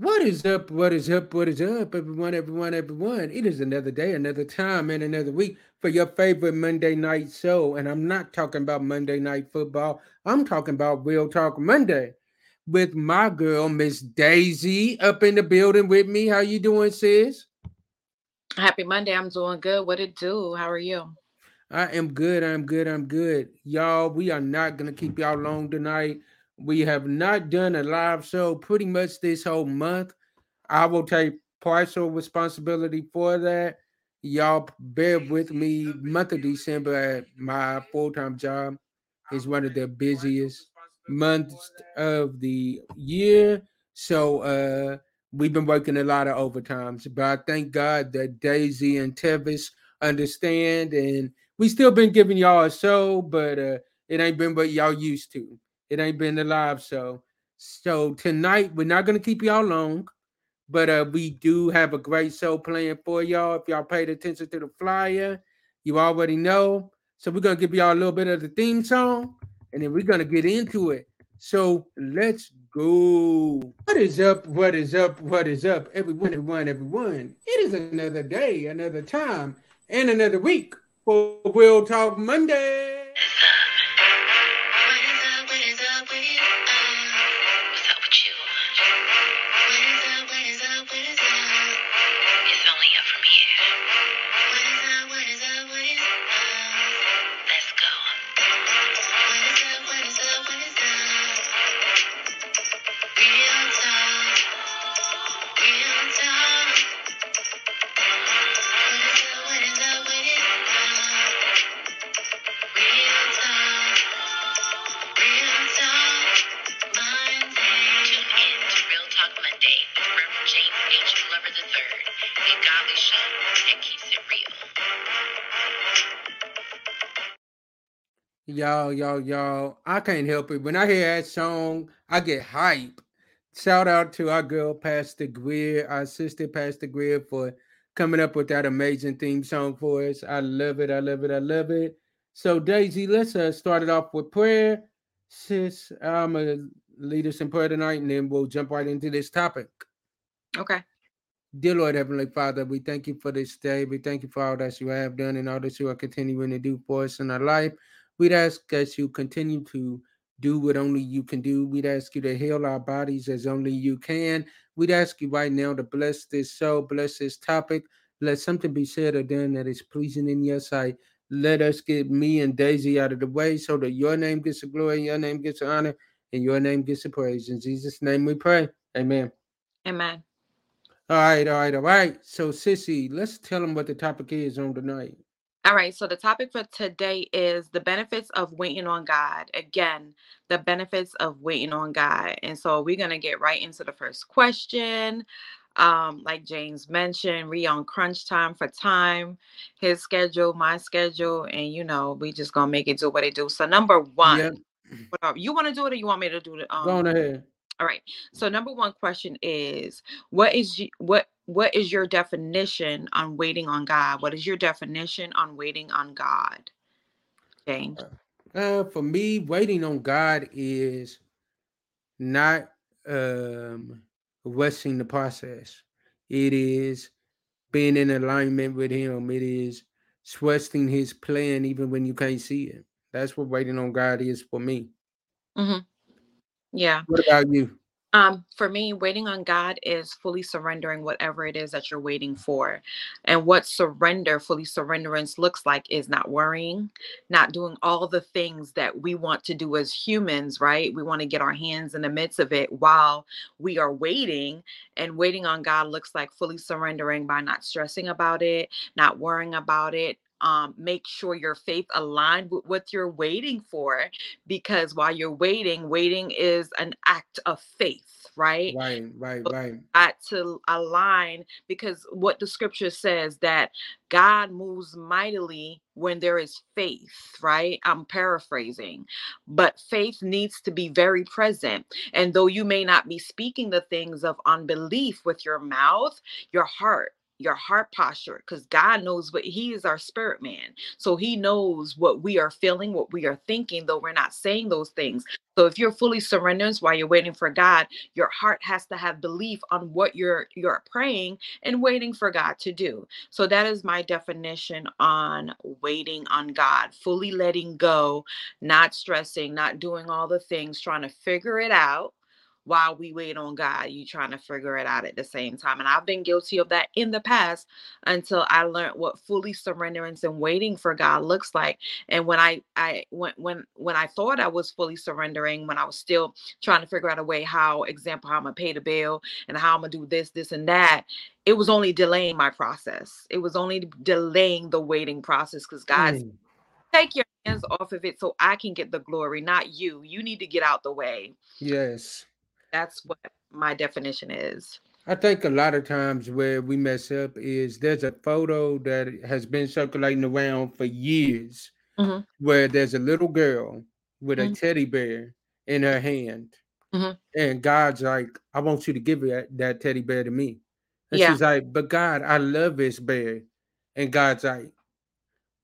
What is up? What is up? What is up, everyone? Everyone, everyone. It is another day, another time, and another week for your favorite Monday night show. And I'm not talking about Monday night football. I'm talking about Real Talk Monday with my girl, Miss Daisy, up in the building with me. How you doing, sis? Happy Monday. I'm doing good. What it do? How are you? I am good. I'm good. I'm good. Y'all, we are not gonna keep y'all long tonight. We have not done a live show pretty much this whole month. I will take partial responsibility for that. Y'all bear with me. Month of December at my full-time job is one of the busiest months of the year. So uh we've been working a lot of overtimes, but I thank God that Daisy and Tevis understand and we still been giving y'all a show, but uh it ain't been what y'all used to. It ain't been the live show. So tonight we're not gonna keep y'all long, but uh we do have a great show playing for y'all. If y'all paid attention to the flyer, you already know. So we're gonna give y'all a little bit of the theme song, and then we're gonna get into it. So let's go. What is up? What is up? What is up? Everyone, everyone, everyone. It is another day, another time, and another week for Real Talk Monday. Y'all, y'all, y'all. I can't help it. When I hear that song, I get hype. Shout out to our girl, Pastor Greer, our sister, Pastor Greer, for coming up with that amazing theme song for us. I love it. I love it. I love it. So, Daisy, let's uh, start it off with prayer. Sis, I'm going to lead us in prayer tonight, and then we'll jump right into this topic. Okay. Dear Lord Heavenly Father, we thank you for this day. We thank you for all that you have done and all that you are continuing to do for us in our life. We'd ask that you continue to do what only you can do. We'd ask you to heal our bodies as only you can. We'd ask you right now to bless this show, bless this topic. Let something be said or done that is pleasing in your sight. Let us get me and Daisy out of the way so that your name gets the glory, your name gets the honor, and your name gets the praise. In Jesus' name we pray. Amen. Amen. All right, all right, all right. So, Sissy, let's tell them what the topic is on tonight. All right, so the topic for today is the benefits of waiting on God. Again, the benefits of waiting on God. And so we're going to get right into the first question. Um, like James mentioned, we on crunch time for time, his schedule, my schedule, and you know, we just gonna make it do what it do. So number one, yep. you want to do it or you want me to do it? Um, Go on ahead. All right. So number one question is what is what what is your definition on waiting on God? What is your definition on waiting on God? James. Uh, for me, waiting on God is not um rushing the process. It is being in alignment with him. It is trusting his plan even when you can't see it. That's what waiting on God is for me. Mm-hmm. Yeah. What about you? Um, for me, waiting on God is fully surrendering whatever it is that you're waiting for. And what surrender, fully surrenderance looks like is not worrying, not doing all the things that we want to do as humans, right? We want to get our hands in the midst of it while we are waiting. And waiting on God looks like fully surrendering by not stressing about it, not worrying about it, um, make sure your faith aligned with what you're waiting for because while you're waiting waiting is an act of faith right? Right right right. got to align because what the scripture says that god moves mightily when there is faith right? I'm paraphrasing but faith needs to be very present and though you may not be speaking the things of unbelief with your mouth your heart your heart posture because God knows what He is our spirit man. So He knows what we are feeling, what we are thinking, though we're not saying those things. So if you're fully surrendered while you're waiting for God, your heart has to have belief on what you're you're praying and waiting for God to do. So that is my definition on waiting on God, fully letting go, not stressing, not doing all the things, trying to figure it out while we wait on God, you trying to figure it out at the same time. And I've been guilty of that in the past until I learned what fully surrenderance and waiting for God looks like. And when I I when when when I thought I was fully surrendering, when I was still trying to figure out a way how, example, how I'm gonna pay the bill and how I'm gonna do this, this, and that, it was only delaying my process. It was only delaying the waiting process because God's mm. take your hands off of it so I can get the glory, not you. You need to get out the way. Yes. That's what my definition is. I think a lot of times where we mess up is there's a photo that has been circulating around for years mm-hmm. where there's a little girl with mm-hmm. a teddy bear in her hand. Mm-hmm. And God's like, I want you to give that, that teddy bear to me. And yeah. she's like, But God, I love this bear. And God's like,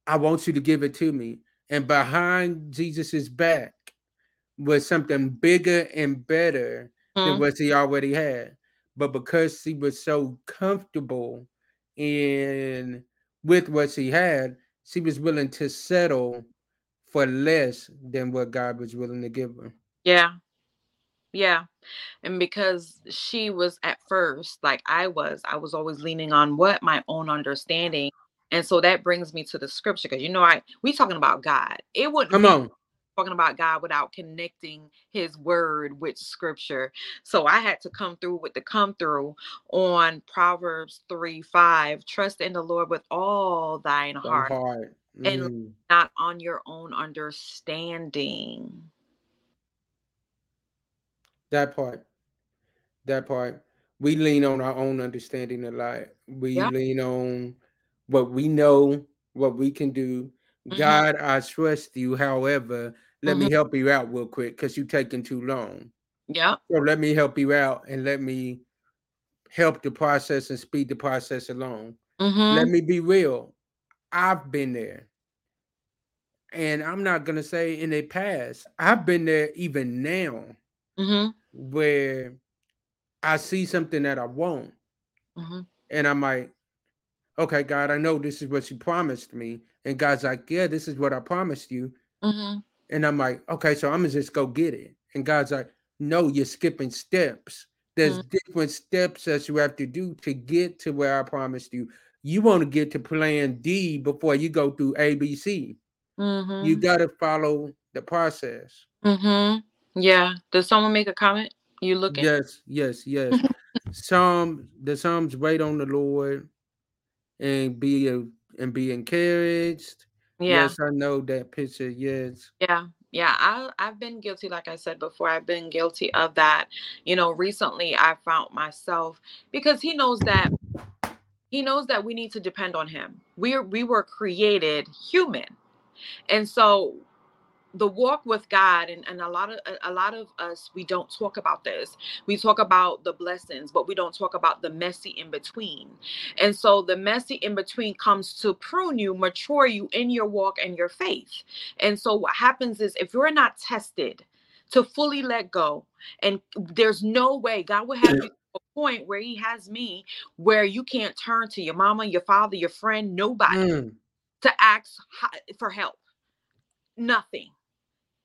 I want you to give it to me. And behind Jesus's back was something bigger and better mm-hmm. than what she already had. But because she was so comfortable in with what she had, she was willing to settle for less than what God was willing to give her. Yeah. Yeah. And because she was at first, like I was, I was always leaning on what my own understanding. And so that brings me to the scripture because you know, I we talking about God. It wouldn't come on talking about God without connecting his word with scripture. So I had to come through with the come through on Proverbs 3 5. Trust in the Lord with all thine heart, heart. Mm. and not on your own understanding. That part. That part. We lean on our own understanding a lot. We yeah. lean on what we know, what we can do. Mm-hmm. God, I trust you. However, let mm-hmm. me help you out real quick because you're taking too long. Yeah. So let me help you out and let me help the process and speed the process along. Mm-hmm. Let me be real. I've been there. And I'm not going to say in the past, I've been there even now mm-hmm. where I see something that I want. Mm-hmm. And I'm like, okay, God, I know this is what you promised me. And God's like, yeah, this is what I promised you. Mm-hmm. And I'm like, okay, so I'm gonna just go get it. And God's like, no, you're skipping steps. There's mm-hmm. different steps that you have to do to get to where I promised you. You want to get to plan D before you go through ABC. Mm-hmm. You got to follow the process. Mm-hmm. Yeah. Does someone make a comment? You looking? Yes, yes, yes. Some the Psalms wait on the Lord and be a, and be encouraged yeah. Yes, I know that picture. Yes. Yeah. Yeah, I, I've been guilty, like I said before, I've been guilty of that. You know, recently I found myself because he knows that he knows that we need to depend on him. We're we were created human. And so the walk with God and, and a lot of a, lot of us we don't talk about this. We talk about the blessings, but we don't talk about the messy in between. And so the messy in between comes to prune you, mature you in your walk and your faith. And so what happens is if you're not tested to fully let go, and there's no way God will have you a point where he has me where you can't turn to your mama, your father, your friend, nobody mm. to ask for help. Nothing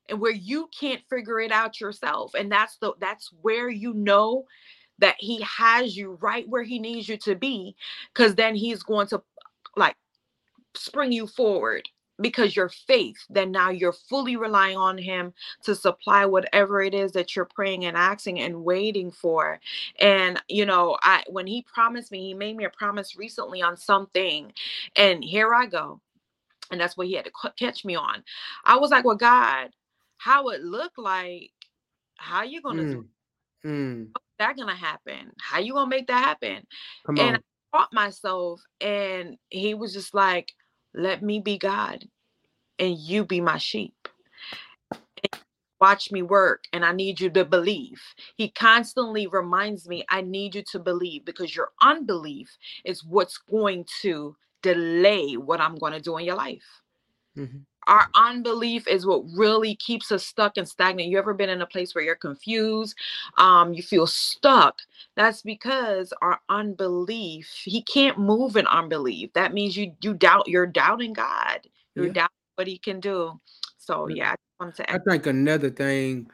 and where you can't figure it out yourself and that's the that's where you know that he has you right where he needs you to be because then he's going to like spring you forward because your faith then now you're fully relying on him to supply whatever it is that you're praying and asking and waiting for. And you know i when he promised me he made me a promise recently on something and here i go and that's what he had to catch me on. I was like well god how it look like, how you gonna mm. do mm. that gonna happen? How you gonna make that happen? Come and on. I taught myself, and he was just like, let me be God and you be my sheep. And watch me work and I need you to believe. He constantly reminds me, I need you to believe because your unbelief is what's going to delay what I'm going to do in your life. Mm-hmm. Our unbelief is what really keeps us stuck and stagnant. You ever been in a place where you're confused? Um, you feel stuck. That's because our unbelief, he can't move in unbelief. That means you you doubt, you're doubting God. You're yeah. doubting what he can do. So yeah, I, I think another thing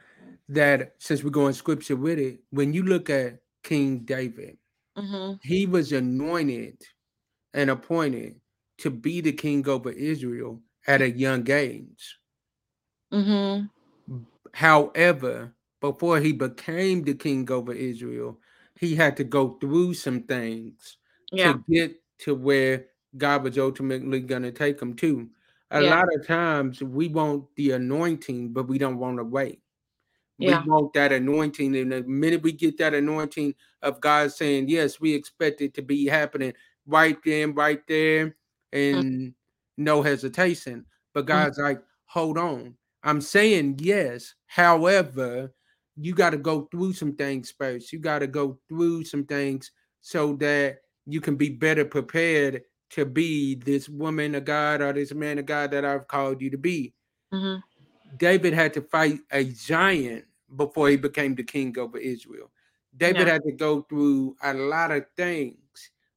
that since we're going scripture with it, when you look at King David, mm-hmm. he was anointed and appointed to be the king over Israel at a young age. Mm-hmm. However, before he became the king over Israel, he had to go through some things yeah. to get to where God was ultimately going to take him to. A yeah. lot of times we want the anointing, but we don't want to wait. Yeah. We want that anointing. And the minute we get that anointing of God saying, Yes, we expect it to be happening right then, right there, mm. and mm no hesitation. But mm. God's mm like, hold on. I'm saying yes. However, you got to go through some things first. You got to go through some things so that you can be better prepared to be this woman of God or this man of God that I've called you to be. Mm-hmm. David had to fight a giant before he became the king over Israel. David yeah. had to go through a lot of things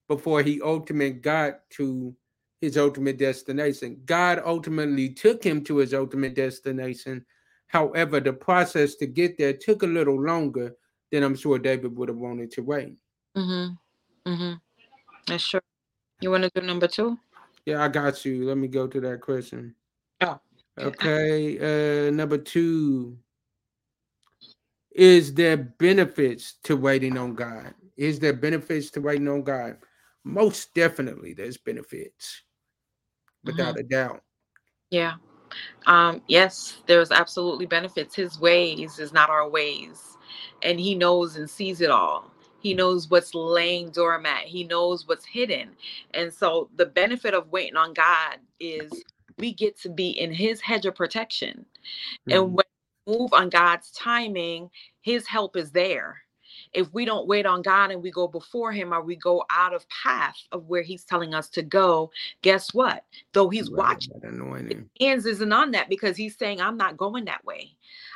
before he ultimately got to his ultimate destination. God ultimately took him to his ultimate destination. However, the process to get there took a little longer than I'm sure David would have wanted to wait. Mm-hmm. Mm-hmm. That's true. You want to do number two? Yeah, I got you. Let me go to that question. Oh. Okay. Uh number two. Is there benefits to waiting on God? Is there benefits to waiting on God? Most definitely there's benefits. Without mm-hmm. a doubt. Yeah. Um, yes, there's absolutely benefits. His ways is not our ways. And he knows and sees it all. He knows what's laying dormant. He knows what's hidden. And so the benefit of waiting on God is we get to be in his hedge of protection. Mm-hmm. And when we move on God's timing, his help is there if we don't wait on God and we go before him or we go out of path of where he's telling us to go, guess what? Though he's right, watching, hands isn't on that because he's saying, I'm not going that way.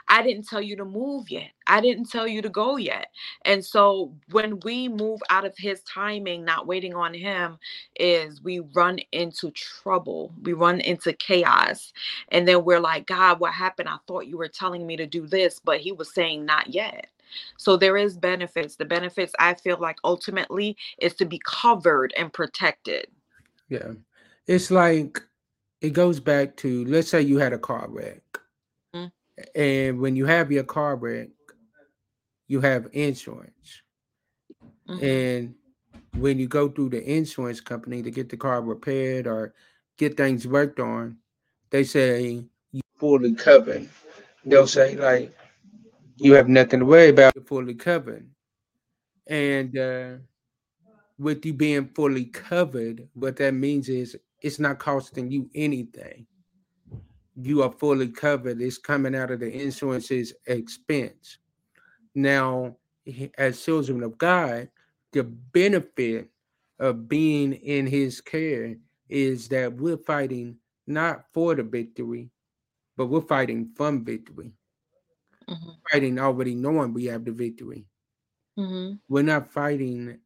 I didn't tell you to move yet. I didn't tell you to go yet. And so when we move out of his timing, not waiting on him, is we run into trouble. We run into chaos. And then we're like, God, what happened? I thought you were telling me to do this, but he was saying not yet. So there is benefits. The benefits I feel like ultimately is to be covered and protected. Yeah. It's like it goes back to let's say you had a car wreck. Mm-hmm. And when you have your car wreck, you have insurance. Mm-hmm. And when you go through the insurance company to get the car repaired or get things worked on, they say you fully covered. They'll say like you have nothing to worry about. You're fully covered. And uh, with you being fully covered, what that means is it's not costing you anything. You are fully covered. It's coming out of the insurance's expense. Now, as children of God, the benefit of being in his care is that we're fighting not for the victory, but we're fighting from victory mm-hmm. fighting already knowing we have the victory. Mm-hmm. We're not fighting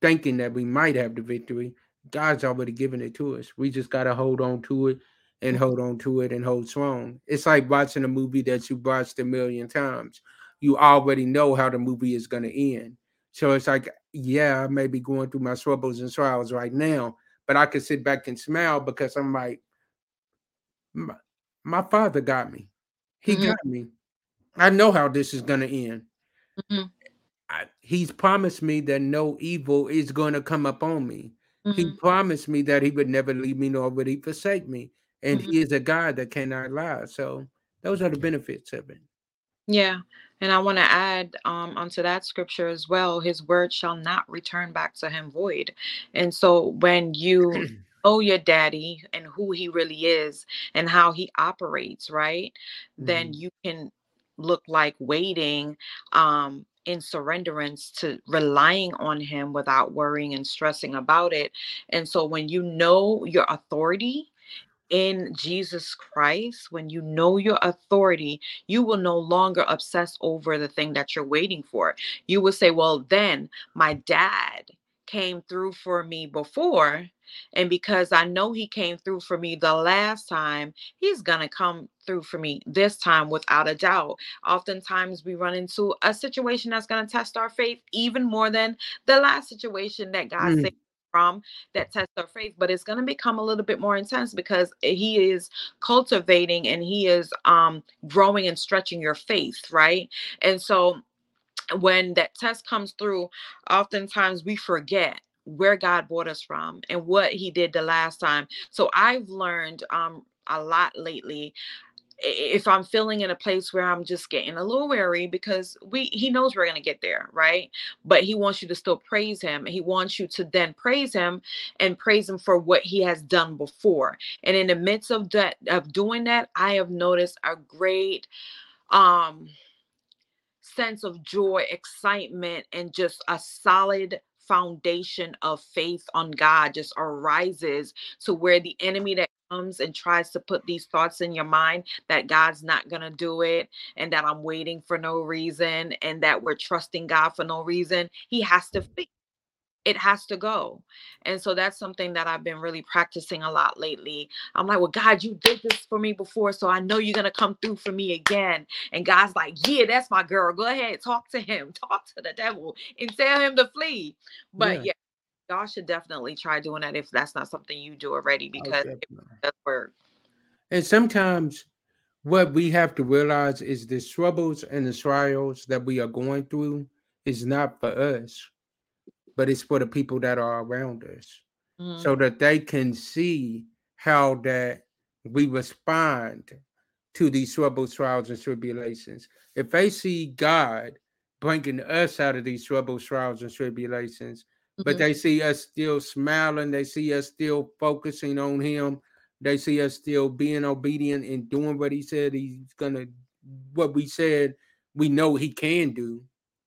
thinking that we might have the victory. God's already given it to us. We just got to hold on to it and mm-hmm. hold on to it and hold strong. It's like watching a movie that you've watched a million times. You already know how the movie is going to end. So it's like, yeah, I may be going through my troubles and trials right now, but I can sit back and smile because I'm like, my, my father got me. He mm-hmm. got me. I know how this is going to end. Mm-hmm. I, he's promised me that no evil is going to come upon me. Mm-hmm. He promised me that he would never leave me nor would he forsake me. And mm-hmm. he is a God that cannot lie. So those are the benefits of it. Yeah. And I want to add um, onto that scripture as well his word shall not return back to him void. And so when you know your daddy and who he really is and how he operates, right? Then mm-hmm. you can look like waiting um, in surrenderance to relying on him without worrying and stressing about it. And so when you know your authority in Jesus Christ, when you know your authority, you will no longer obsess over the thing that you're waiting for. You will say, Well, then my dad came through for me before. And because I know he came through for me the last time, he's going to come through for me this time without a doubt. Oftentimes, we run into a situation that's going to test our faith even more than the last situation that God mm. saved from that test our faith but it's going to become a little bit more intense because he is cultivating and he is um growing and stretching your faith right and so when that test comes through, oftentimes we forget where God brought us from and what He did the last time. So I've learned um, a lot lately. If I'm feeling in a place where I'm just getting a little weary, because we He knows we're gonna get there, right? But He wants you to still praise Him. He wants you to then praise Him and praise Him for what He has done before. And in the midst of that of doing that, I have noticed a great um sense of joy, excitement, and just a solid foundation of faith on God just arises to where the enemy that comes and tries to put these thoughts in your mind that God's not going to do it and that I'm waiting for no reason and that we're trusting God for no reason, he has to mm. flee it has to go. And so that's something that I've been really practicing a lot lately. I'm like, well, God, you did this for me before, so I know you're going to come through for me again. And God's like, yeah, that's my girl. Go ahead, talk to him, talk to the devil, and tell him to flee. But yeah, yeah y'all should definitely try doing that if that's not something you do already oh, because it does work. And sometimes what we have to realize is the troubles and the trials that we are going through is not for us but it's for the people that are around us mm-hmm. so that they can see how that we respond to these troubles, trials, and tribulations. If they see God bringing us out of these troubles, trials, and tribulations, mm-hmm. but they see us still smiling, they see us still focusing on Him, they see us still being obedient and doing what He said He's gonna, what we said we know He can do,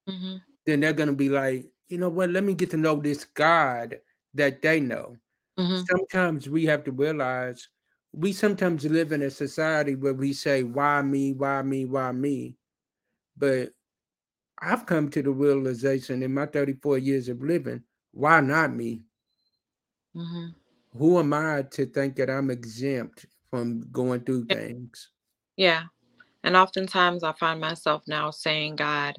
mm-hmm. then they're gonna be like, you know what, let me get to know this God that they know. Mm-hmm. Sometimes we have to realize we sometimes live in a society where we say, why me, why me, why me? But I've come to the realization in my 34 years of living, why not me? Mm-hmm. Who am I to think that I'm exempt from going through things? Yeah. And oftentimes I find myself now saying, God,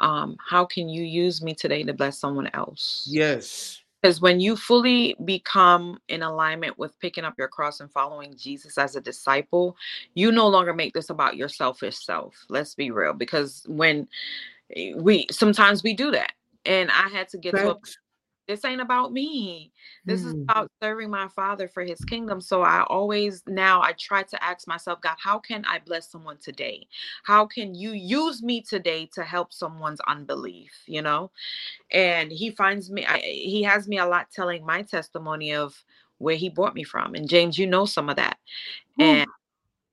um, how can you use me today to bless someone else? Yes. Because when you fully become in alignment with picking up your cross and following Jesus as a disciple, you no longer make this about your selfish self. Let's be real. Because when eh, we sometimes we do that. And I had to get Thanks. to a this ain't about me. This mm. is about serving my father for his kingdom. So I always now I try to ask myself, God, how can I bless someone today? How can you use me today to help someone's unbelief, you know? And he finds me I, he has me a lot telling my testimony of where he brought me from. And James, you know some of that. And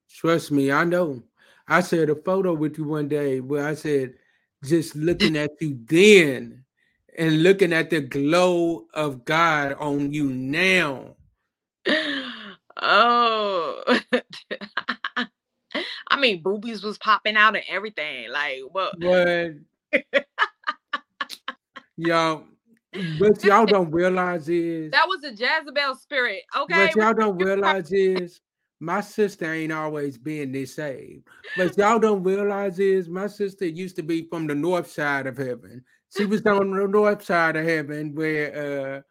trust me, I know. I shared a photo with you one day where I said, just looking at you then and looking at the glow of God on you now. Oh, I mean, boobies was popping out and everything. Like, what? What? y'all, what y'all don't realize is that was a Jezebel spirit. Okay. What y'all don't realize is my sister ain't always been this saved. But y'all don't realize is my sister used to be from the north side of heaven. She was on the north side of heaven where uh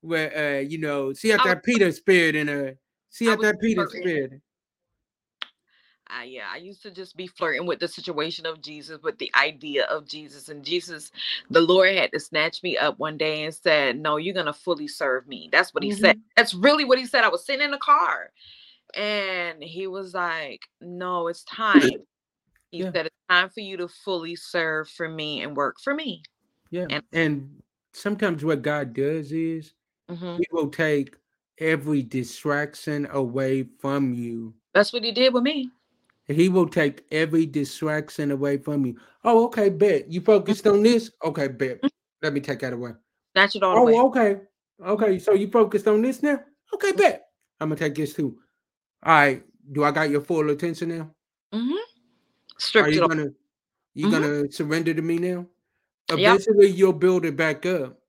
where uh you know she had that Peter spirit in her. She had that Peter flirting. spirit. Uh, yeah, I used to just be flirting with the situation of Jesus, with the idea of Jesus. And Jesus, the Lord had to snatch me up one day and said, No, you're going to fully serve me. That's what he mm-hmm. said. That's really what he said. I was sitting in the car and he was like, No, it's time. He yeah. said, It's time for you to fully serve for me and work for me. Yeah. And, and sometimes what God does is mm-hmm. He will take every distraction away from you. That's what He did with me. He will take every distraction away from you. Oh, okay, bet. You focused on this? Okay, bet. Let me take that away. That's it all Oh, away. okay. Okay. So you focused on this now? Okay, bet. I'm gonna take this too. All right. Do I got your full attention now? Mm-hmm. Are Stripped it you gonna you Mhm. gonna surrender to me now? Yep. Eventually you'll build it back up.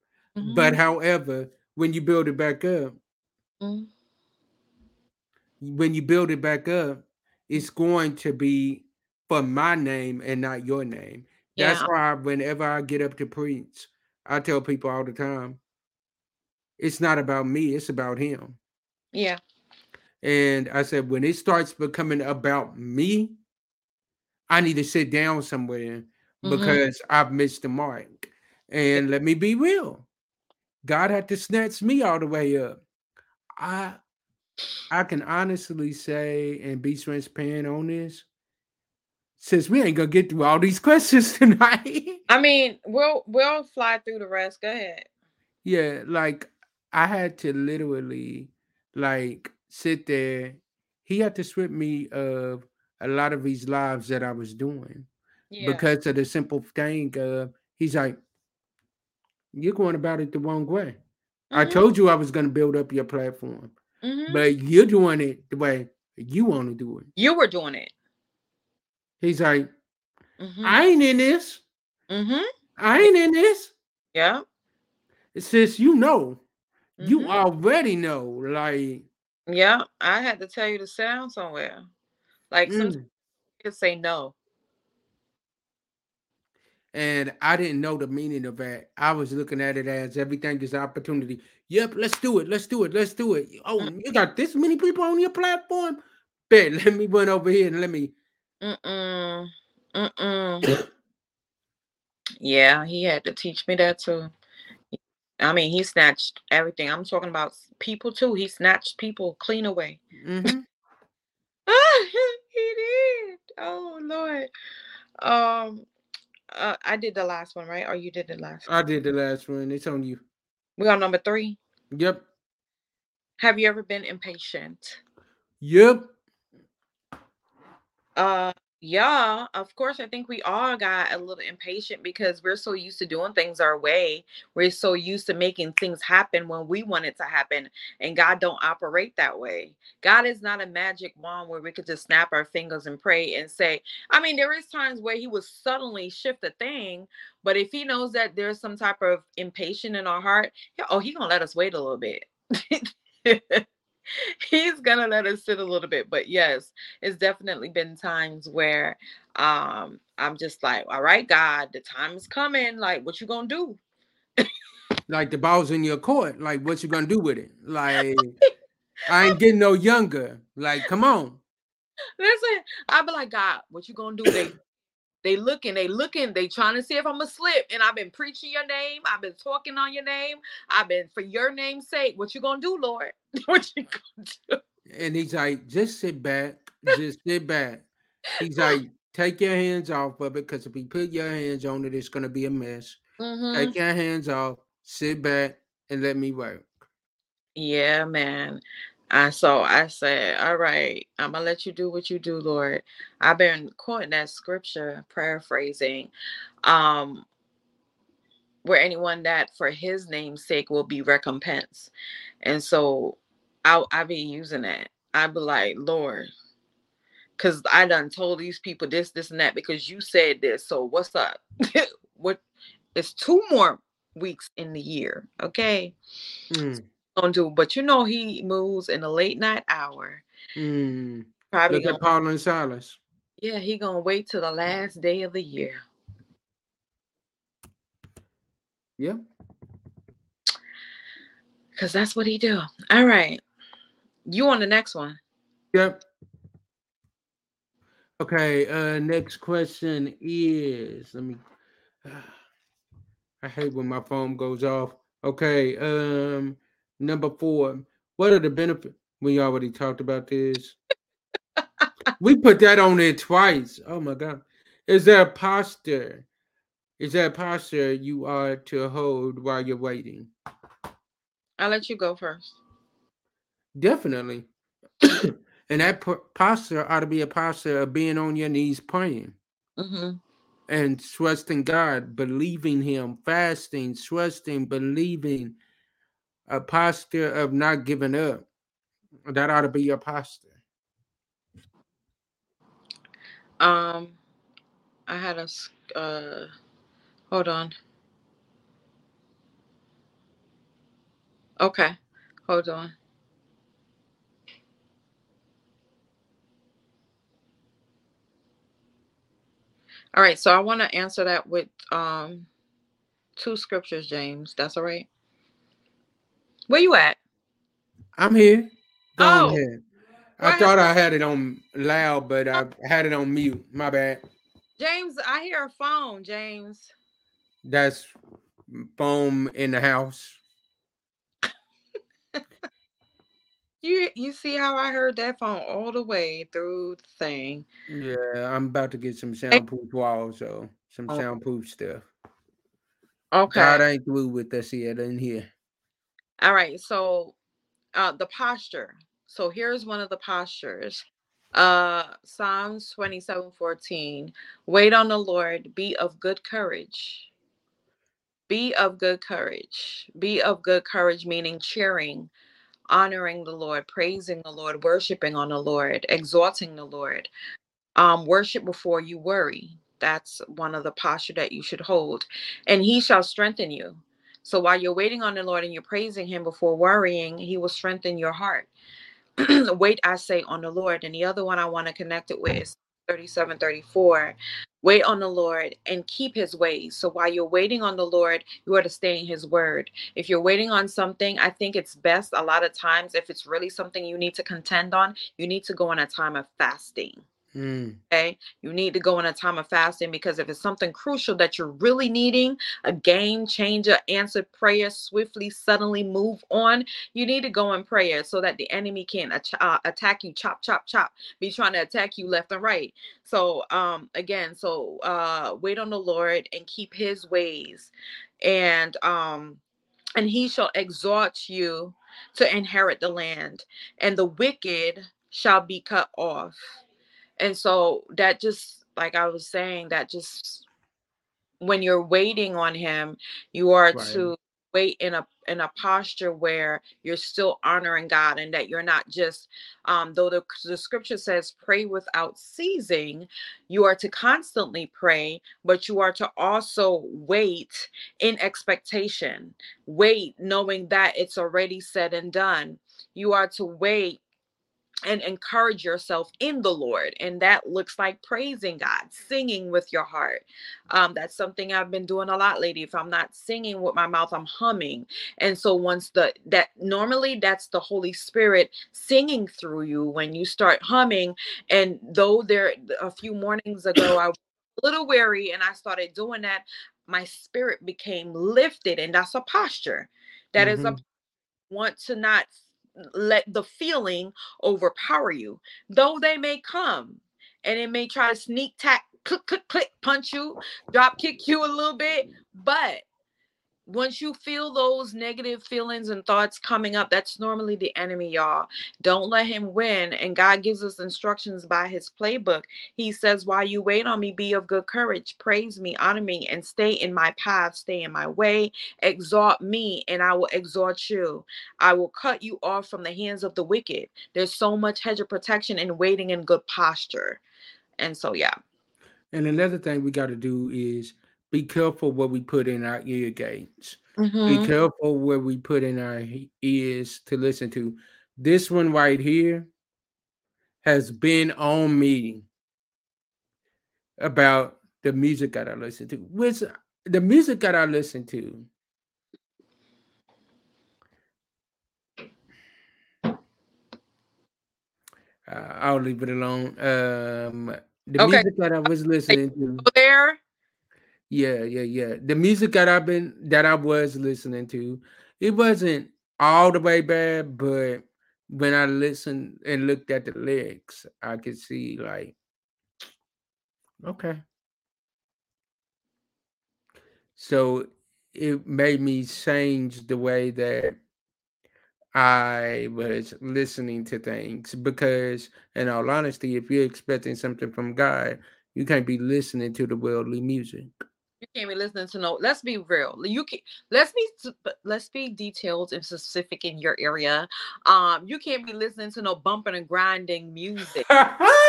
But Mhm. however, when you build it back up, Mhm. when you build it back up, it's going to be for my name and not your name. That's Yeah. why whenever I get up to preach, I tell people all the time, it's not about me, it's about him. Yeah. And I said, when it starts becoming about me, I need to sit down somewhere Mhm. because I've missed the mark. And let me be real. God had to snatch me all the way up. I I can honestly say and be transparent on this. Since we ain't gonna get through all these questions tonight. I mean, we'll we'll fly through the rest. Go ahead. yeah, like I had to literally like sit there. He had to strip me of a lot of these lives that I was doing Yeah. because of the simple thing of he's like, You're going about it the wrong way. I Mhm. told you I was gonna build up your platform, Mhm. but you're doing it the way you want to do it. You were doing it. He's like, Mm-hmm. I ain't in this. mm-hmm. I ain't in this. Yeah. It says you know. You Mhm. already know. Like Yeah. I had to tell you to down somewhere. Like sometimes mm. you can say no. and I didn't know the meaning of that. I was looking at it as everything is opportunity. Yep, let's do it. Let's do it. Let's do it. Oh, Mm. you got this many people on your platform? Bet, let me run over here and let me. Mm-mm. Mm-mm. Yeah, he had to teach me that too. I mean, he snatched everything. I'm talking about people too. He snatched people clean away. Mhm. he did. Oh Lord. Um, uh, I did the last one, right? Or you did the last one? I did the last one. It's on you. We on number three. Yep. Have you ever been impatient? Yep. Uh yeah, of course. I think we all got a little impatient because we're so used to doing things our way. We're so used to making things happen when we want it to happen. And God don't operate that way. God is not a magic wand where we could just snap our fingers and pray and say, I mean, there is times where he will suddenly shift a thing, but if he knows that there's some type of impatience in our heart, oh, he gonna let us wait a little bit. He's gonna let us sit a little bit, but yes, it's definitely been times where um I'm just like, all right, God, the time is coming. Like, what you gonna do? Like the ball's in your court. Like, what you gonna do with it? Like, I ain't getting no younger. Like, come on. Listen, I be like, God, what you gonna do? They looking, they looking, they trying to see if I'm gonna slip. And I've been preaching your name, I've been talking on your name, I've been for your name's sake. What you gonna do, Lord? what you gonna do? And he's like, just sit back. Just sit back. He's like, take your hands off of it because if you put your hands on it, it's gonna be a mess. Mhm. Take your hands off, sit back, and let me work. Yeah, man. I so I said, all right, I'm gonna let you do what you do, Lord. I've been quoting that scripture, paraphrasing, um, where anyone that for his name's sake will be recompensed. And so I I be using that. I be like, Lord, because I done told these people this, this, and that because you said this. So what's up? what it's two more weeks in the year, okay? Mm, gonna do. But you know he moves in the late night hour. mm. Probably Look at Paul and Silas. yeah, he gonna wait till the last day of the year. Yeah. Cause that's what he do. All right. You on the next one. Yep. Okay. Uh, next question is. Let me. I hate when my phone goes off. Okay. Um, number four. What are the benefits? We already talked about this. we put that on there twice. Oh my god. Is there a posture? Is there a posture you are to hold while you're waiting? I'll let you go first. Definitely. And that posture ought to be a posture of being on your knees praying Mm-hmm. and trusting God, believing Him, fasting, trusting, believing, a posture of not giving up. That ought to be your posture. Um, I had a uh, hold on. Okay, hold on. All right, so I want to answer that with um two scriptures, James. That's all right. Where you at? I'm here. Go Oh, ahead. I thought I had it on loud, but I had it on mute. My bad. James, I hear a phone, James. That's foam in the house. You you see how I heard that phone all the way through the thing. Yeah, I'm about to get some soundproof walls, so some Oh. soundproof stuff. Okay. God ain't through with us yet in here. All right. So uh the posture. So here's one of the postures. Uh Psalms 27 14. Wait on the Lord, be of good courage. Be of good courage. Be of good courage, meaning cheering, honoring the Lord, praising the Lord, worshiping on the Lord, exalting the Lord. Um, worship before you worry. That's one of the posture that you should hold. And he shall strengthen you. So while you're waiting on the Lord and you're praising him before worrying, he will strengthen your heart. Wait, I say, on the Lord. And the other one I want to connect it with is 37 34. Wait on the Lord and keep his ways. So while you're waiting on the Lord, you are to stay in his word. If you're waiting on something, I think it's best a lot of times, if it's really something you need to contend on, you need to go in a time of fasting. Mm, Okay. You need to go in a time of fasting because if it's something crucial that you're really needing, a game changer, answered prayer, swiftly, suddenly move on, you need to go in prayer so that the enemy can uh, attack you, chop, chop, chop, be trying to attack you left and right. So, um, again, so uh, wait on the Lord and keep his ways. And, um, and he shall exhort you to inherit the land, and the wicked shall be cut off and so that just like i was saying that just when you're waiting on him you are Right. to wait in a in a posture where you're still honoring god and that you're not just um though the, the scripture says pray without ceasing you are to constantly pray but you are to also wait in expectation wait knowing that it's already said and done you are to wait and encourage yourself in the Lord. And that looks like praising God, singing with your heart. Um, that's something I've been doing a lot lately. If I'm not singing with my mouth, I'm humming. And so once the that normally that's the Holy Spirit singing through you when you start humming. And though there a few mornings ago I was a little weary and I started doing that, my spirit became lifted, and that's a posture. That is a Mhm. want to not let the feeling overpower you, though they may come and it may try to sneak tack, click, click, click, punch you, drop kick you a little bit. But once you feel those negative feelings and thoughts coming up, that's normally the enemy, y'all. Don't let him win. And God gives us instructions by his playbook. He says, While you wait on me, be of good courage, praise me, honor me, and stay in my path, stay in my way, exalt me, and I will exalt you. I will cut you off from the hands of the wicked. There's so much hedge of protection in waiting in good posture. And so, yeah. And another thing we got to do is be careful what we put in our ear gates. Be Mhm. careful what we put in our ears to listen to. This one right here has been on me about the music that I listen to. Which the music that I listen to. Uh, I'll leave it alone. Um, the Okay. music that I was listening to. Yeah, yeah, yeah. The music that I've been that I was listening to, it wasn't all the way bad, but when I listened and looked at the lyrics, I could see like, okay. So it made me change the way that I was listening to things because, in all honesty, if you're expecting something from God, you can't be listening to the worldly music. You can't be listening to no. Let's be real. You can. Let's be. Let's be detailed and specific in your area. Um, you can't be listening to no bumping and grinding music.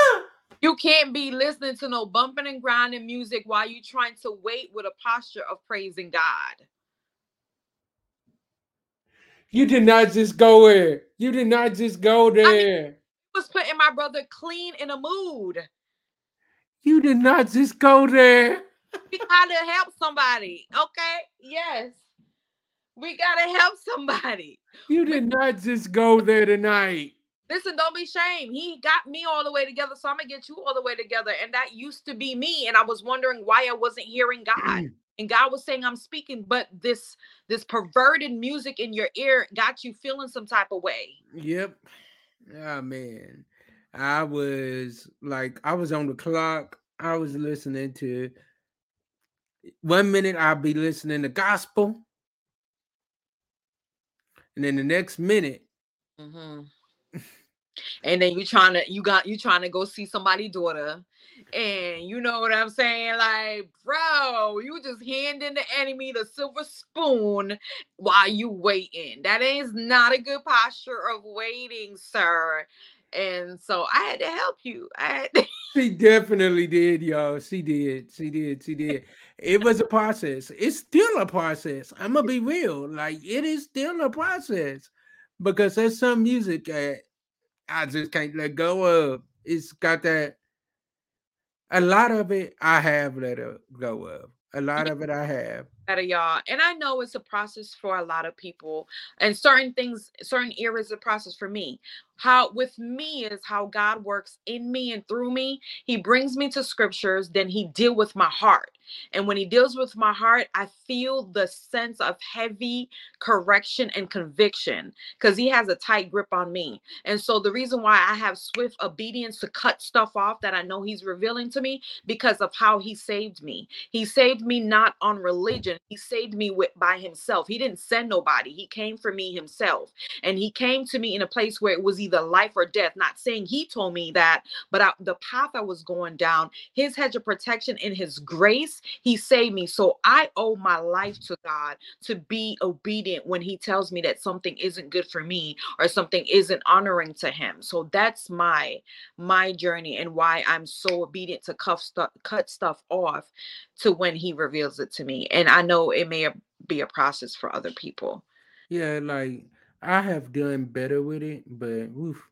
you can't be listening to no bumping and grinding music while you're trying to wait with a posture of praising God. You did not just go there. You did not just go there. I mean, was putting my brother clean in a mood. You did not just go there. we gotta help somebody. Okay. Yes. We gotta help somebody. You did we- not just go there tonight. Listen, don't be shame. He got me all the way together, so I'm gonna get you all the way together. And that used to be me. And I was wondering why I wasn't hearing God. Mm. and God was saying, I'm speaking, but this this perverted music in your ear got you feeling some type of way. Yep. Oh man. I was like, I was on the clock. I was listening to one minute I'll be listening to gospel, and then the next minute, mm-hmm. and then you trying to you got you trying to go see somebody's daughter, and you know what I'm saying, like, bro, you just handing the enemy the silver spoon while you waiting. That is not a good posture of waiting, sir. And so I had to help you. I had to- she definitely did, y'all. She did. She did. She did it was a process. It's still a process. I'm gonna be real. Like it is still a process because there's some music that I just can't let go of. It's got that. A lot of it I have let go of. A lot of it I have better y'all and i know it's a process for a lot of people and certain things certain areas of process for me how with me is how god works in me and through me he brings me to scriptures then he deal with my heart and when he deals with my heart i feel the sense of heavy correction and conviction because he has a tight grip on me and so the reason why i have swift obedience to cut stuff off that i know he's revealing to me because of how he saved me he saved me not on religion he saved me with by himself. He didn't send nobody. He came for me himself. And he came to me in a place where it was either life or death. Not saying he told me that, but I, the path I was going down, his hedge of protection in his grace, he saved me. So I owe my life to God to be obedient when he tells me that something isn't good for me or something isn't honoring to him. So that's my my journey and why I'm so obedient to cut stuff cut stuff off to when he reveals it to me. And I know it may be a process for other people. Yeah, like I have done better with it, but oof,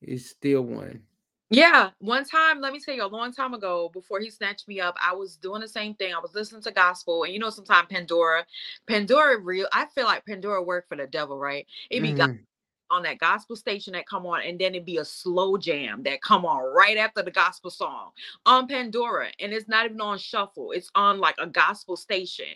it's still one. Yeah, one time, let me tell you, a long time ago, before he snatched me up, I was doing the same thing. I was listening to gospel, and you know, sometimes Pandora, Pandora, real. I feel like Pandora worked for the devil, right? It be mm on that gospel station that come on and then it'd be a slow jam that come on right after the gospel song on pandora and it's not even on shuffle it's on like a gospel station.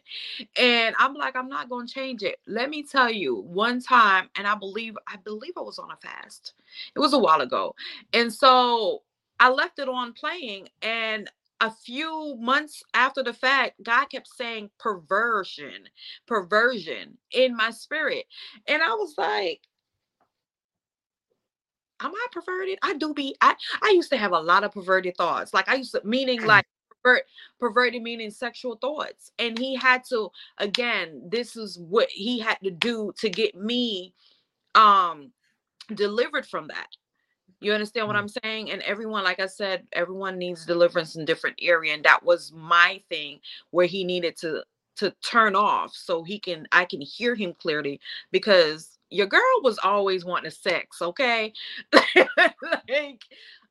And i'm like i'm not gonna change it. Let me tell you one time and i believe i believe i was on a fast. It was a while ago. And so i left it on playing and a few months after the fact, God kept saying perversion, perversion in my spirit. And I was like, am I perverted? I do be. I I used to have a lot of perverted thoughts. Like I used to meaning like pervert, perverted meaning sexual thoughts, and he had to again. This is what he had to do to get me um delivered from that. You understand what mm. I'm saying? And everyone, like I said, everyone needs deliverance in different area, and that was my thing where he needed to to turn off so he can I can hear him clearly because your girl was always wanting sex, okay? like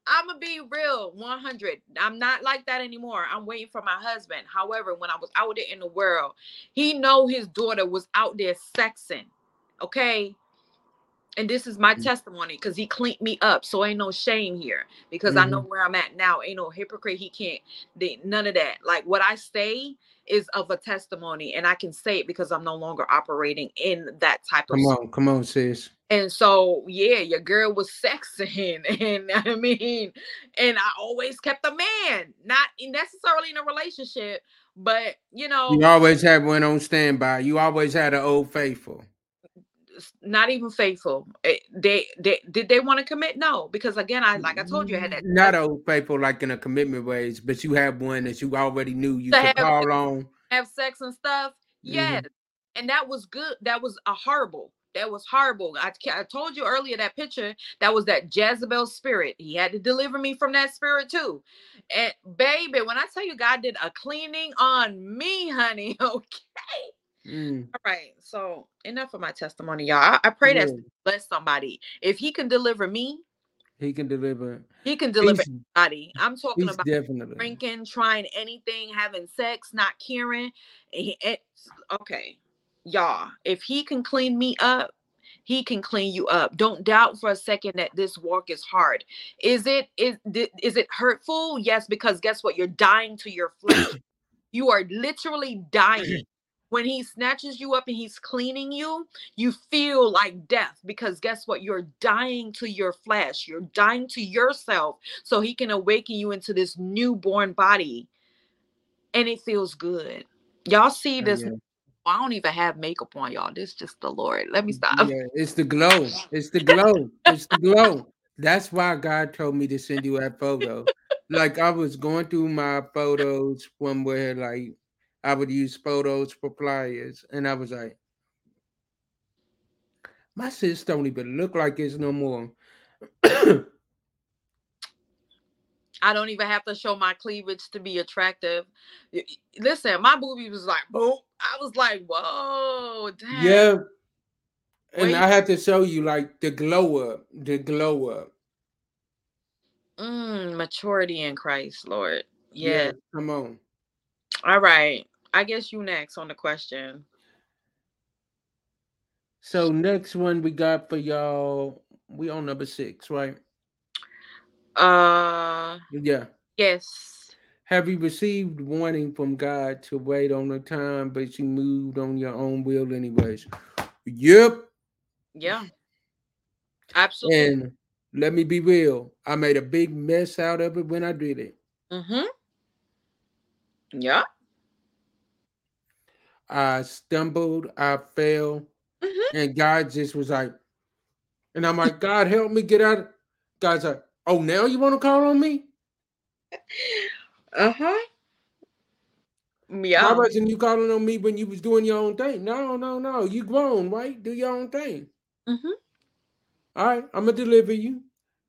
I'm gonna be real 100. I'm not like that anymore. I'm waiting for my husband. However, when I was out there in the world, he know his daughter was out there sexing, okay? And this is my mm. testimony because he cleaned me up. So ain't no shame here because mm-hmm. I know mm-hmm. where I'm at now. Ain't no hypocrite. He can't, they, none of that. Like what I say is of a testimony and I can say it because I'm no longer operating in that type of Come on, come on, sis. And so yeah, your girl was sexing and I mean, and I always kept a man, not necessarily in a relationship, but you know You always had one on standby. You always had an old faithful. Not even faithful. Eh, they they did they want to commit? No, because again, I like I told you, I had that not old faithful like in a commitment ways, but you have one that you already knew you could have, call on, have sex and stuff. Yes, mm-hmm. and that was good. That was a horrible. That was horrible. I, I told you earlier that picture that was that Jezebel spirit. He had to deliver me from that spirit too. And baby, when I tell you God did a cleaning on me, honey, okay. Mm. All right. So enough of my testimony, y'all. I, I pray yeah. that bless somebody. If he can deliver me, he can deliver. He can deliver anybody. I'm talking about definitely. drinking, trying anything, having sex, not caring. It's, okay, y'all. If he can clean me up, he can clean you up. Don't doubt for a second that this walk is hard. Is it is is it hurtful? Yes, because guess what? You're dying to your flesh. you are literally dying when he snatches you up and he's cleaning you, you feel like death because guess what? You're dying to your flesh, you're dying to yourself so he can awaken you into this newborn body. And it feels good. Y'all see oh, this? Yeah. I don't even have makeup on, y'all. This is just the Lord. Let me stop. Yeah, it's the glow. It's the glow. it's the glow. That's why God told me to send you that photo. like I was going through my photos from where like I would use photos for flyers, and I was like, my sis don't even look like this no more. I don't even have to show my cleavage to be attractive. Listen, my booby was like, boom. I was like, whoa, damn. Yeah. And Wait. I have to show you like the glow up, the glow up. Mm, maturity in Christ, Lord. Yeah. yeah. Come on. All right. I guess you next on the question. So next one we got for y'all, we on number six, right? Uh yeah. Yes. Have you received warning from God to wait on the time, but you moved on your own will anyways? Yep. Yeah. Absolutely. And let me be real. I made a big mess out of it when I did it. Mm-hmm. Yeah. I stumbled, I fell, mm-hmm. and God just was like, and I'm like, God help me get out. God's like, oh, now you want to call on me? Uh huh. Yeah. Why wasn't you calling on me when you was doing your own thing? No, no, no. You grown, right? Do your own thing. Mm-hmm. All right, I'm gonna deliver you.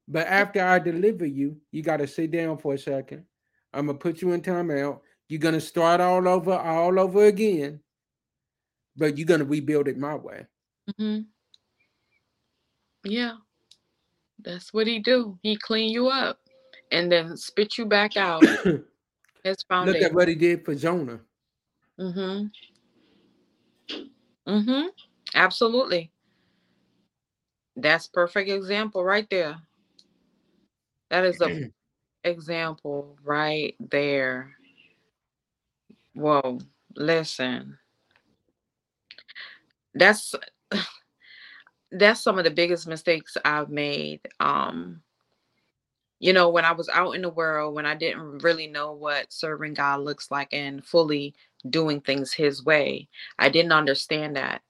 But after I deliver you, you gotta sit down for a second. I'm gonna put you in timeout. You're gonna start all over, all over again but you're gonna rebuild it my way. Mm-hmm. Yeah, that's what he do. He clean you up and then spit you back out. His foundation. Look at what he did for Jonah. Mm-hmm. Mm-hmm. Absolutely. That's perfect example right there. That is a example right there. Whoa, listen that's that's some of the biggest mistakes I've made. Um, you know, when I was out in the world, when I didn't really know what serving God looks like and fully doing things His way, I didn't understand that.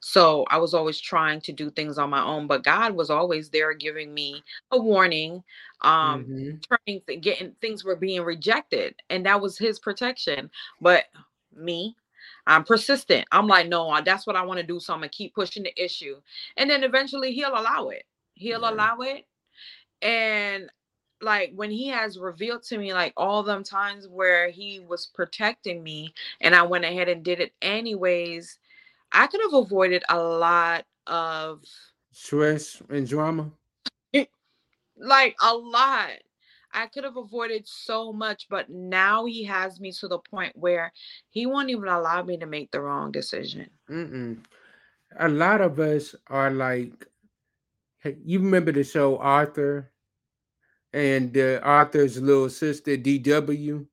So I was always trying to do things on my own, but God was always there giving me a warning, um, mm-hmm. turning, getting things were being rejected, and that was His protection. But me, I'm persistent. I'm like, no, that's what I want to do. So I'm gonna keep pushing the issue. And then eventually he'll allow it. He'll yeah. allow it. And like when he has revealed to me like all them times where he was protecting me and I went ahead and did it anyways, I could have avoided a lot of stress and drama. like a lot. I could have avoided so much, but now he has me to the point where he won't even allow me to make the wrong decision. Mm-mm. A lot of us are like, you remember the show Arthur and uh, Arthur's little sister DW?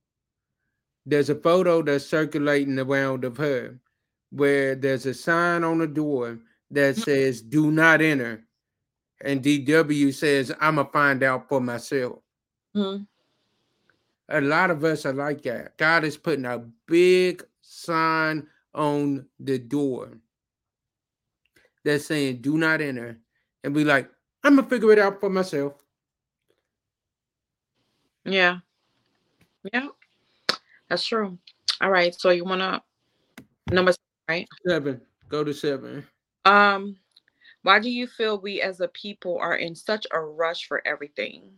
There's a photo that's circulating around of her where there's a sign on the door that mm. says, Do not enter. And DW says, I'm going to find out for myself. Mm-hmm. A lot of us are like that. God is putting a big sign on the door. that's saying do not enter and be like, I'm gonna figure it out for myself. Yeah. Yeah. That's true. All right. So you wanna number seven, right? Seven. Go to seven. Um, why do you feel we as a people are in such a rush for everything?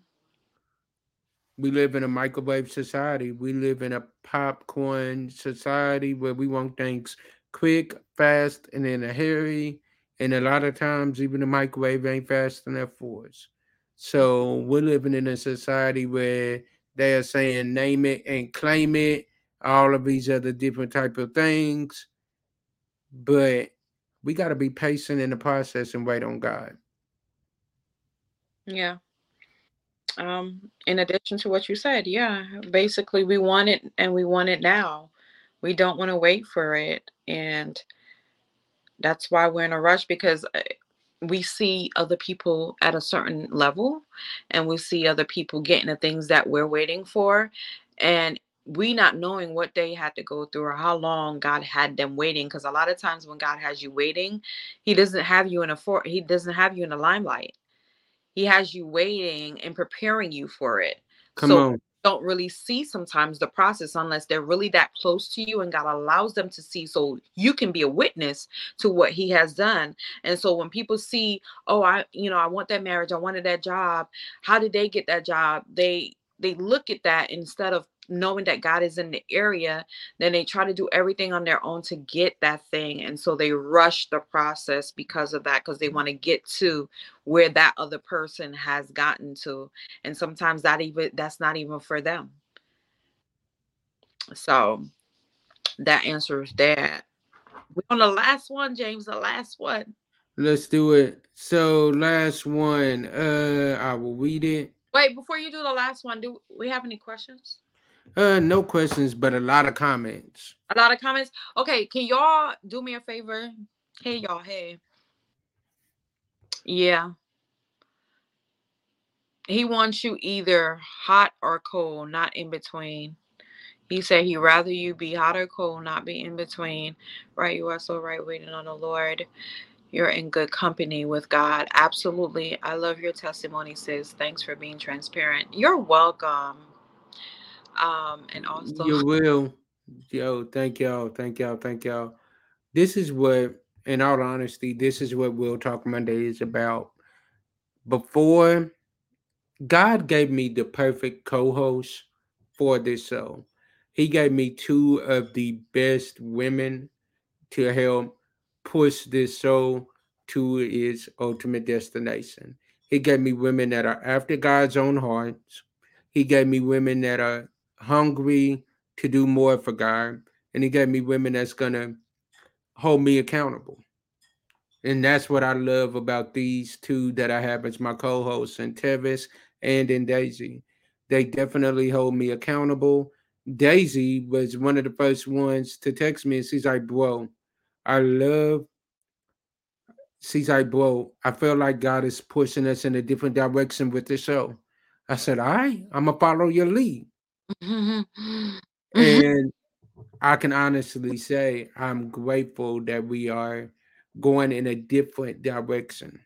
We live in a microwave society. We live in a popcorn society where we want things quick, fast, and in a hurry. And a lot of times, even the microwave ain't fast enough for us. So we're living in a society where they are saying name it and claim it, all of these other different type of things. But we got to be patient in the process and wait on God. Yeah. Um, in addition to what you said, yeah, basically we want it and we want it now. We don't want to wait for it. And that's why we're in a rush because uh, we see other people at a certain level and we see other people getting the things that we're waiting for. And we not knowing what they had to go through or how long God had them waiting. Because a lot of times when God has you waiting, He doesn't have you in a for He doesn't have you in the limelight. He has you waiting and preparing you for it. Come so on don't really see sometimes the process unless they're really that close to you and God allows them to see so you can be a witness to what he has done. And so when people see, oh, I, you know, I want that marriage, I wanted that job, how did they get that job? They they look at that instead of knowing that God is in the area, then they try to do everything on their own to get that thing. And so they rush the process because of that, because they want to get to where that other person has gotten to. And sometimes that even that's not even for them. So that answers that. We're on the last one, James, the last one. Let's do it. So last one. Uh I will read it. Wait, before you do the last one, do we have any questions? Uh, no questions, but a lot of comments. A lot of comments. Okay, can y'all do me a favor? Hey, y'all. Hey. Yeah. He wants you either hot or cold, not in between. He said he'd rather you be hot or cold, not be in between. Right, you are so right, waiting on the Lord. You're in good company with God. Absolutely. I love your testimony, sis. Thanks for being transparent. You're welcome. Um, and also you will. Yo, thank y'all, thank y'all, thank y'all. This is what, in all honesty, this is what Real Talk Monday is about. Before God gave me the perfect co-host for this show. He gave me two of the best women to help push this show to its ultimate destination. He gave me women that are after God's own hearts. He gave me women that are hungry to do more for God, and He gave me women that's gonna hold me accountable. And that's what I love about these two that I have as my co-hosts, and Tevis and in Daisy. They definitely hold me accountable. Daisy was one of the first ones to text me, and she's like, "Bro, I love." She's like, "Bro, I feel like God is pushing us in a different direction with the show." I said, "All right, I'm gonna follow your lead." and I can honestly say I'm grateful that we are going in a different direction.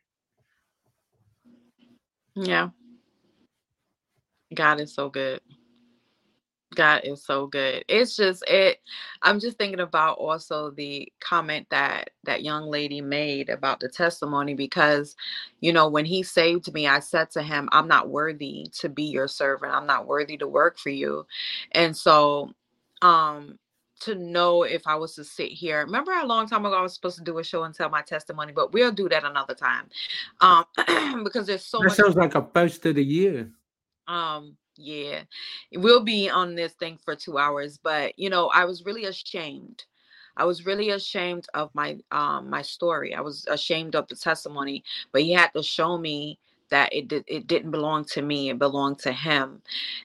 Yeah. God is so good. God is so good. It's just it I'm just thinking about also the comment that that young lady made about the testimony because you know when he saved me I said to him I'm not worthy to be your servant. I'm not worthy to work for you. And so um to know if I was to sit here. Remember a long time ago I was supposed to do a show and tell my testimony, but we'll do that another time. Um because there's so that much sounds like a first of the year. Um yeah, we'll be on this thing for two hours, but you know, I was really ashamed. I was really ashamed of my um my story. I was ashamed of the testimony, but he had to show me that it did it didn't belong to me, it belonged to him.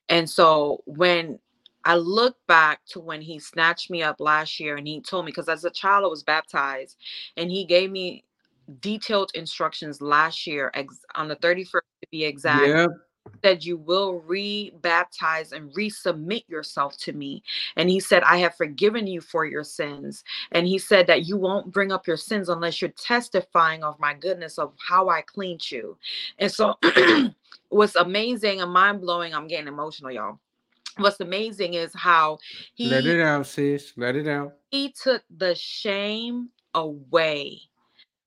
And so when I look back to when he snatched me up last year and he told me because as a child I was baptized and he gave me detailed instructions last year ex- on the 31st to be exact. Said you will re-baptize and resubmit yourself to me. And he said i have forgiven you for your sins. And he said that you won't bring up your sins unless you're testifying of my goodness of how i cleaned you. And so what's amazing and mind-blowing i'm getting emotional y'all. What's amazing is how he let it out sis. Let it out. he took the shame away.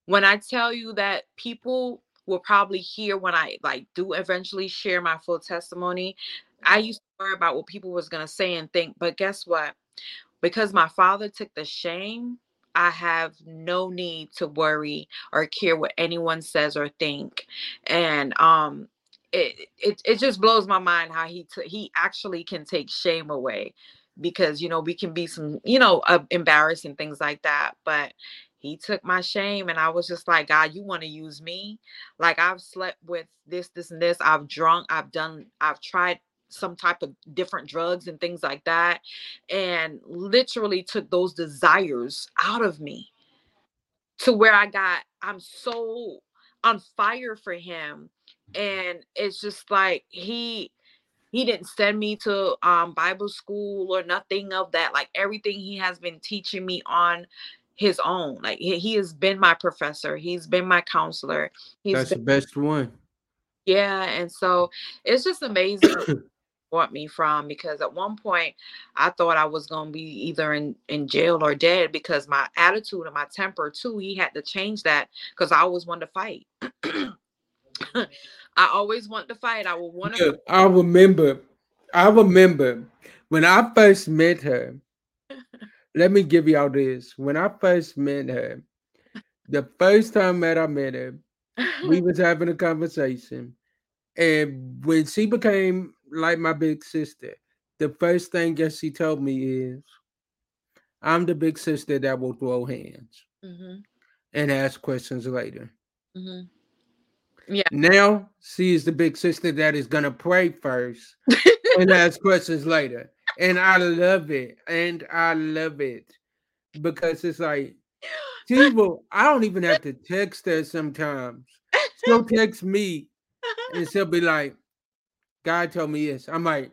When i tell you that people will probably hear when I like do eventually share my full testimony. I used to worry about what people was gonna say and think, but guess what? Because my father took the shame, I have no need to worry or care what anyone says or think. And um it it, it just blows my mind how he t- he actually can take shame away because you know we can be some you know uh, embarrassing things like that but he took my shame and i was just like god you want to use me? Like i've slept with this this and this i've drunk i've done i've tried some type of different drugs and things like that and literally took those desires out of me to where i got i'm so on fire for him and it's just like he he didn't send me to um bible school or nothing of that like everything he has been teaching me on his own. Like he, he has been my professor. He's been my counselor. He's That's been, the best one. Yeah, and so it's just amazing what me from because at one point I thought I was gonna be either in in jail or dead because my attitude and my temper too. He had to change that because I always wanted to fight. I always want to fight. I will want to. I remember. I remember when I first met her let me give y'all this. When I first met her, the first time that I met her, we was having a conversation. And when she became like my big sister, the first thing that she told me is, I'm the big sister that will throw hands mm-hmm. and ask questions later. Mm-hmm. Yeah. Now she is the big sister that is gonna pray first and ask questions later and I love it, and I love it because it's like people. I don't even have to text her sometimes. She'll text me, and she'll be like, "God told me this." I'm like,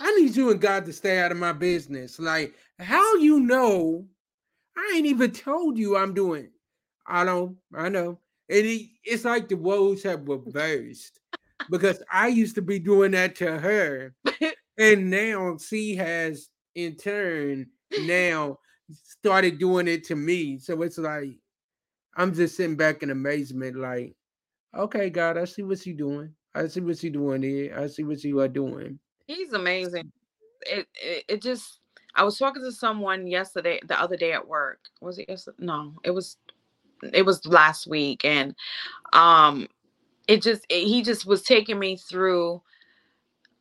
"I need you and God to stay out of my business." Like, how you know? I ain't even told you I'm doing. I don't. I know. And it, it's like the woes have reversed because I used to be doing that to her, and now she has in turn now started doing it to me. So it's like I'm just sitting back in amazement, like, okay, God, I see what you doing. I see what you doing here. I see what you are doing. He's amazing. It, it it just I was talking to someone yesterday, the other day at work. Was it yesterday? No, it was it was last week, and um, it just it, he just was taking me through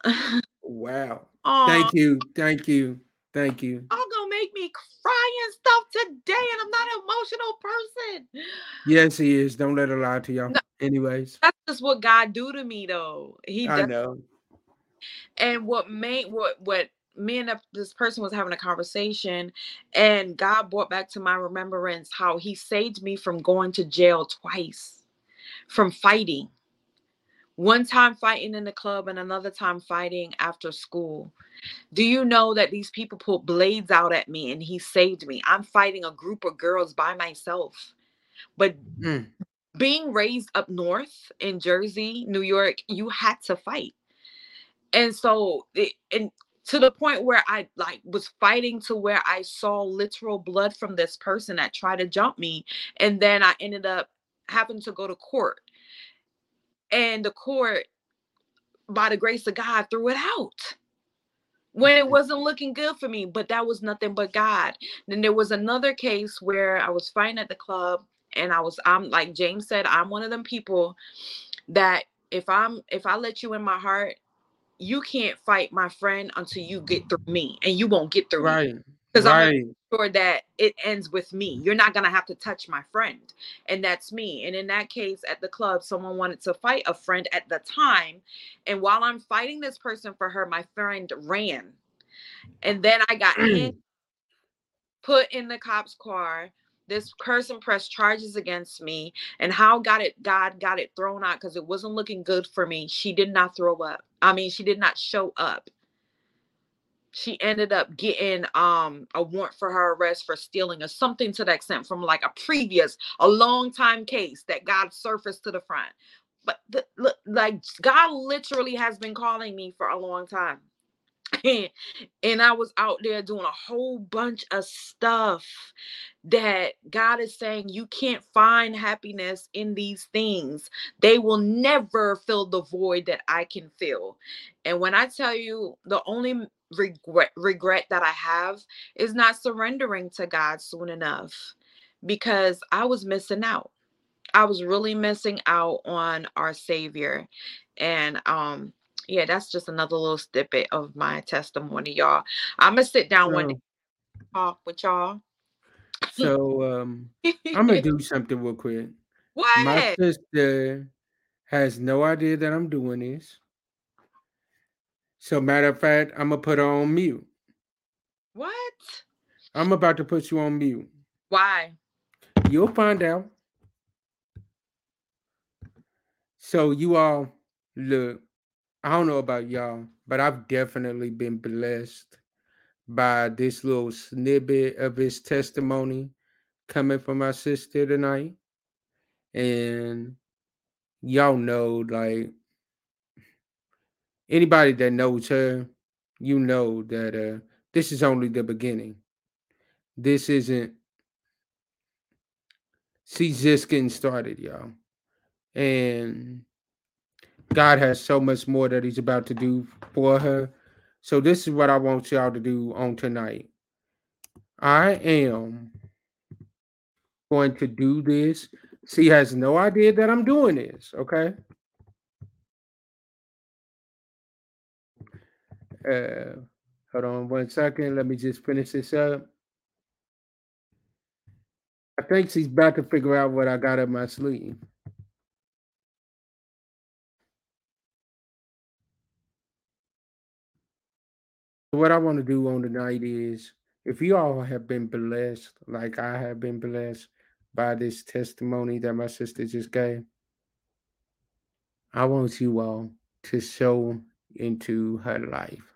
Wow. Thank you. Thank you. Thank you. All gonna make me cry and stuff today, and I'm not an emotional person. Yes, he is. Don't let her lie to y'all. No, Anyways, that's just what God do to me, though. He I does. know. And what made what what me and this person was having a conversation, and God brought back to my remembrance how He saved me from going to jail twice, from fighting one time fighting in the club and another time fighting after school. Do you know that these people put blades out at me and he saved me? I'm fighting a group of girls by myself. But mm. being raised up north in Jersey, New York, you had to fight. And so it, and to the point where I like was fighting to where I saw literal blood from this person that tried to jump me and then I ended up having to go to court and the court by the grace of god threw it out when it mm-hmm. wasn't looking good for me but that was nothing but god. Then there was another case where i was fighting at the club and i was i'm like james said i'm one of them people that if i'm if i let you in my heart you can't fight my friend until you get through me and you won't get through right. me because right. I'm sure that it ends with me. You're not gonna have to touch my friend, and that's me. And in that case, at the club, someone wanted to fight a friend at the time, and while I'm fighting this person for her, my friend ran, and then I got in, put in the cop's car. this person pressed charges against me and how got it god got it thrown out because it wasn't looking good for me she did not throw up i mean she did not show up she ended up getting um a warrant for her arrest for stealing or something to that extent from like a previous a long time case that got surfaced to the front but the, like god literally has been calling me for a long time and I was out there doing a whole bunch of stuff that God is saying you can't find happiness in these things. They will never fill the void that I can fill. And when I tell you the only regret regret that I have is not surrendering to God soon enough because I was missing out. I was really missing out on our savior. And um yeah, that's just another little snippet of my testimony, y'all. I'm gonna sit down so, one day talk with y'all. So um I'm gonna do something real quick. What? My sister has no idea that I'm doing this. So matter of fact, I'm gonna put her on mute. What? I'm about to put you on mute. Why? You'll find out. So you all look, I don't know about y'all, but I've definitely been blessed by this little snippet of his testimony coming from my sister tonight. And y'all know, like, anybody that knows her, you know that uh, this is only the beginning. This isn't, she's just getting started, y'all. And God has so much more that He's about to do for her. So this is what I want y'all to do on tonight. I am going to do this. She has no idea that I'm doing this, okay? Uh, hold on one second. Let me just finish this up. I think she's about to figure out what I got up my sleeve. What I want to do on the night is if you all have been blessed, like I have been blessed by this testimony that my sister just gave, I want you all to sow into her life.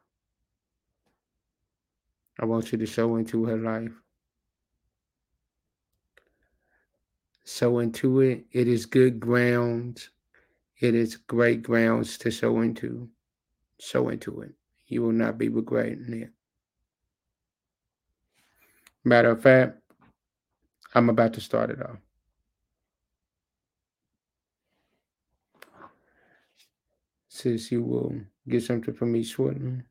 I want you to sow into her life. Sow into it. It is good ground. It is great grounds to sow into. Sow into it. You will not be regretting it. Matter of fact, I'm about to start it off. Says you will get something from me shortly.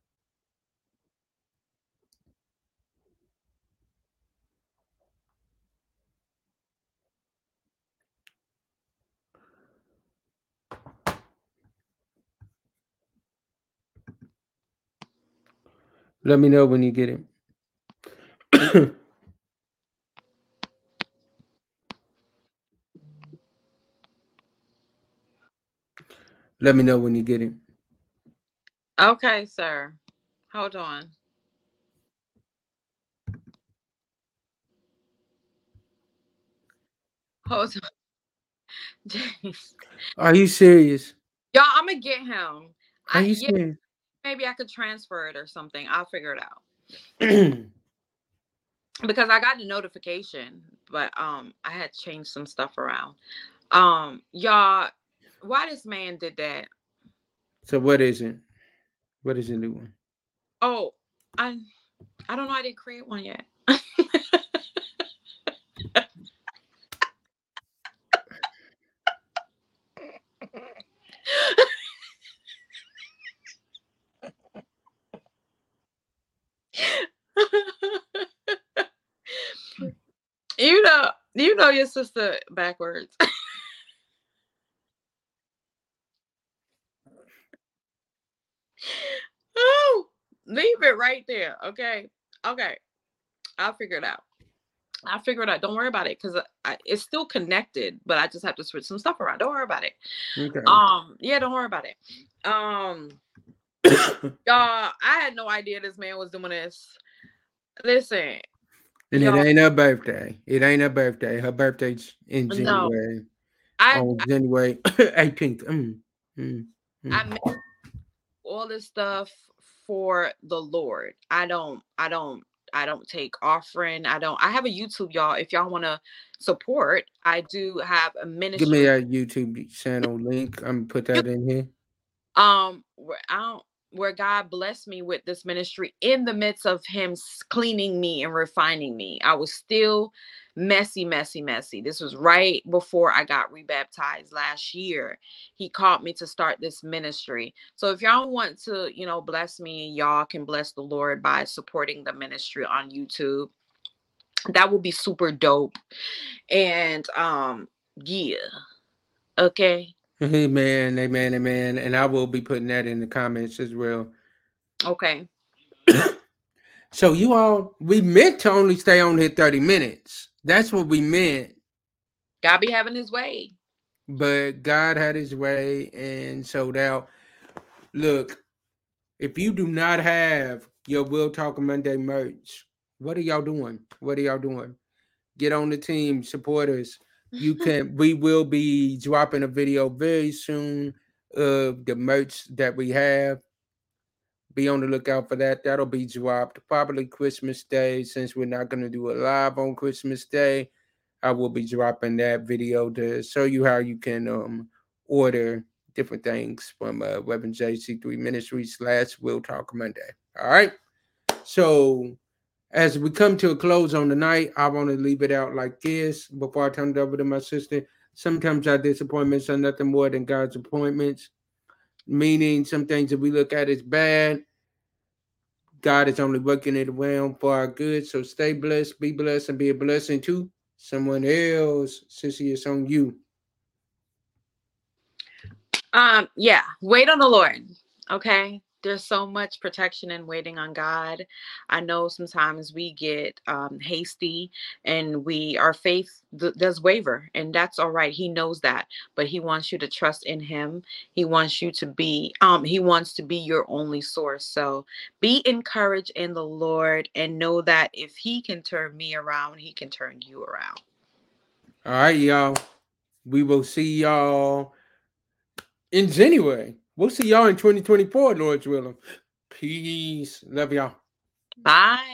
Let me know when you get it. Let me know when you get it. Okay, sir. Hold on. Hold on. Jeez. Are you serious? Y'all, I'm gonna get him. Are you I, serious? Maybe I could transfer it or something. I'll figure it out. because I got the notification, but um I had changed some stuff around. Um y'all why this man did that? So what is it? What is the new one? Oh, I I don't know. I didn't create one yet. you know, you know your sister backwards. oh, leave it right there. Okay. Okay. I'll figure it out. I'll figure it out. Don't worry about it because it's still connected, but I just have to switch some stuff around. Don't worry about it. Okay. Um, yeah, don't worry about it. Um, y'all, I had no idea this man was doing this. Listen, And it ain't her birthday. It ain't her birthday. Her birthday's in January. No, I, on January 18th. Mm, mm, mm. I make all this stuff for the Lord. I don't, I don't, I don't take offering. I don't. I have a YouTube, y'all. If y'all want to support, I do have a ministry. Give me a YouTube channel link. I'm gonna put that in here. Um, I don't where God blessed me with this ministry in the midst of Him cleaning me and refining me. I was still messy, messy, messy. This was right before I got rebaptized last year. He called me to start this ministry. So if y'all want to, you know, bless me, y'all can bless the Lord by supporting the ministry on YouTube. That would be super dope. And um, yeah. Okay. Amen, amen, amen. And I will be putting that in the comments as well. Okay. so you all, we meant to only stay on here 30 minutes. That's what we meant. God be having his way. But God had his way and sold out. Look, if you do not have your Real Talk Monday merch, what are y'all doing? What are y'all doing? Get on the team, support us you can we will be dropping a video very soon of the merch that we have. Be on the lookout for that. That'll be dropped probably christmas day. Since we're not going to do it live on christmas day i will be dropping that video to show you how you can um order different things from uh Reverend jc3 ministries slash Real Talk Monday. All right? So as we come to a close on the night, I want to leave it out like this before I turn it over to my sister. Sometimes our disappointments are nothing more than God's appointments, meaning some things that we look at as bad, God is only working it around for our good. So stay blessed, be blessed, and be a blessing to someone else. Sissy, it's on you. Um, yeah, wait on the Lord. Okay there's so much protection and waiting on God. I know sometimes we get um, hasty and we our faith th- does waver, and that's all right. He knows that, but He wants you to trust in Him. He wants you to be um He wants to be your only source. So be encouraged in the Lord and know that if He can turn me around, He can turn you around. All right, y'all. We will see y'all in January. We'll see y'all in 2024, Lord Willem. Peace. Love y'all. Bye.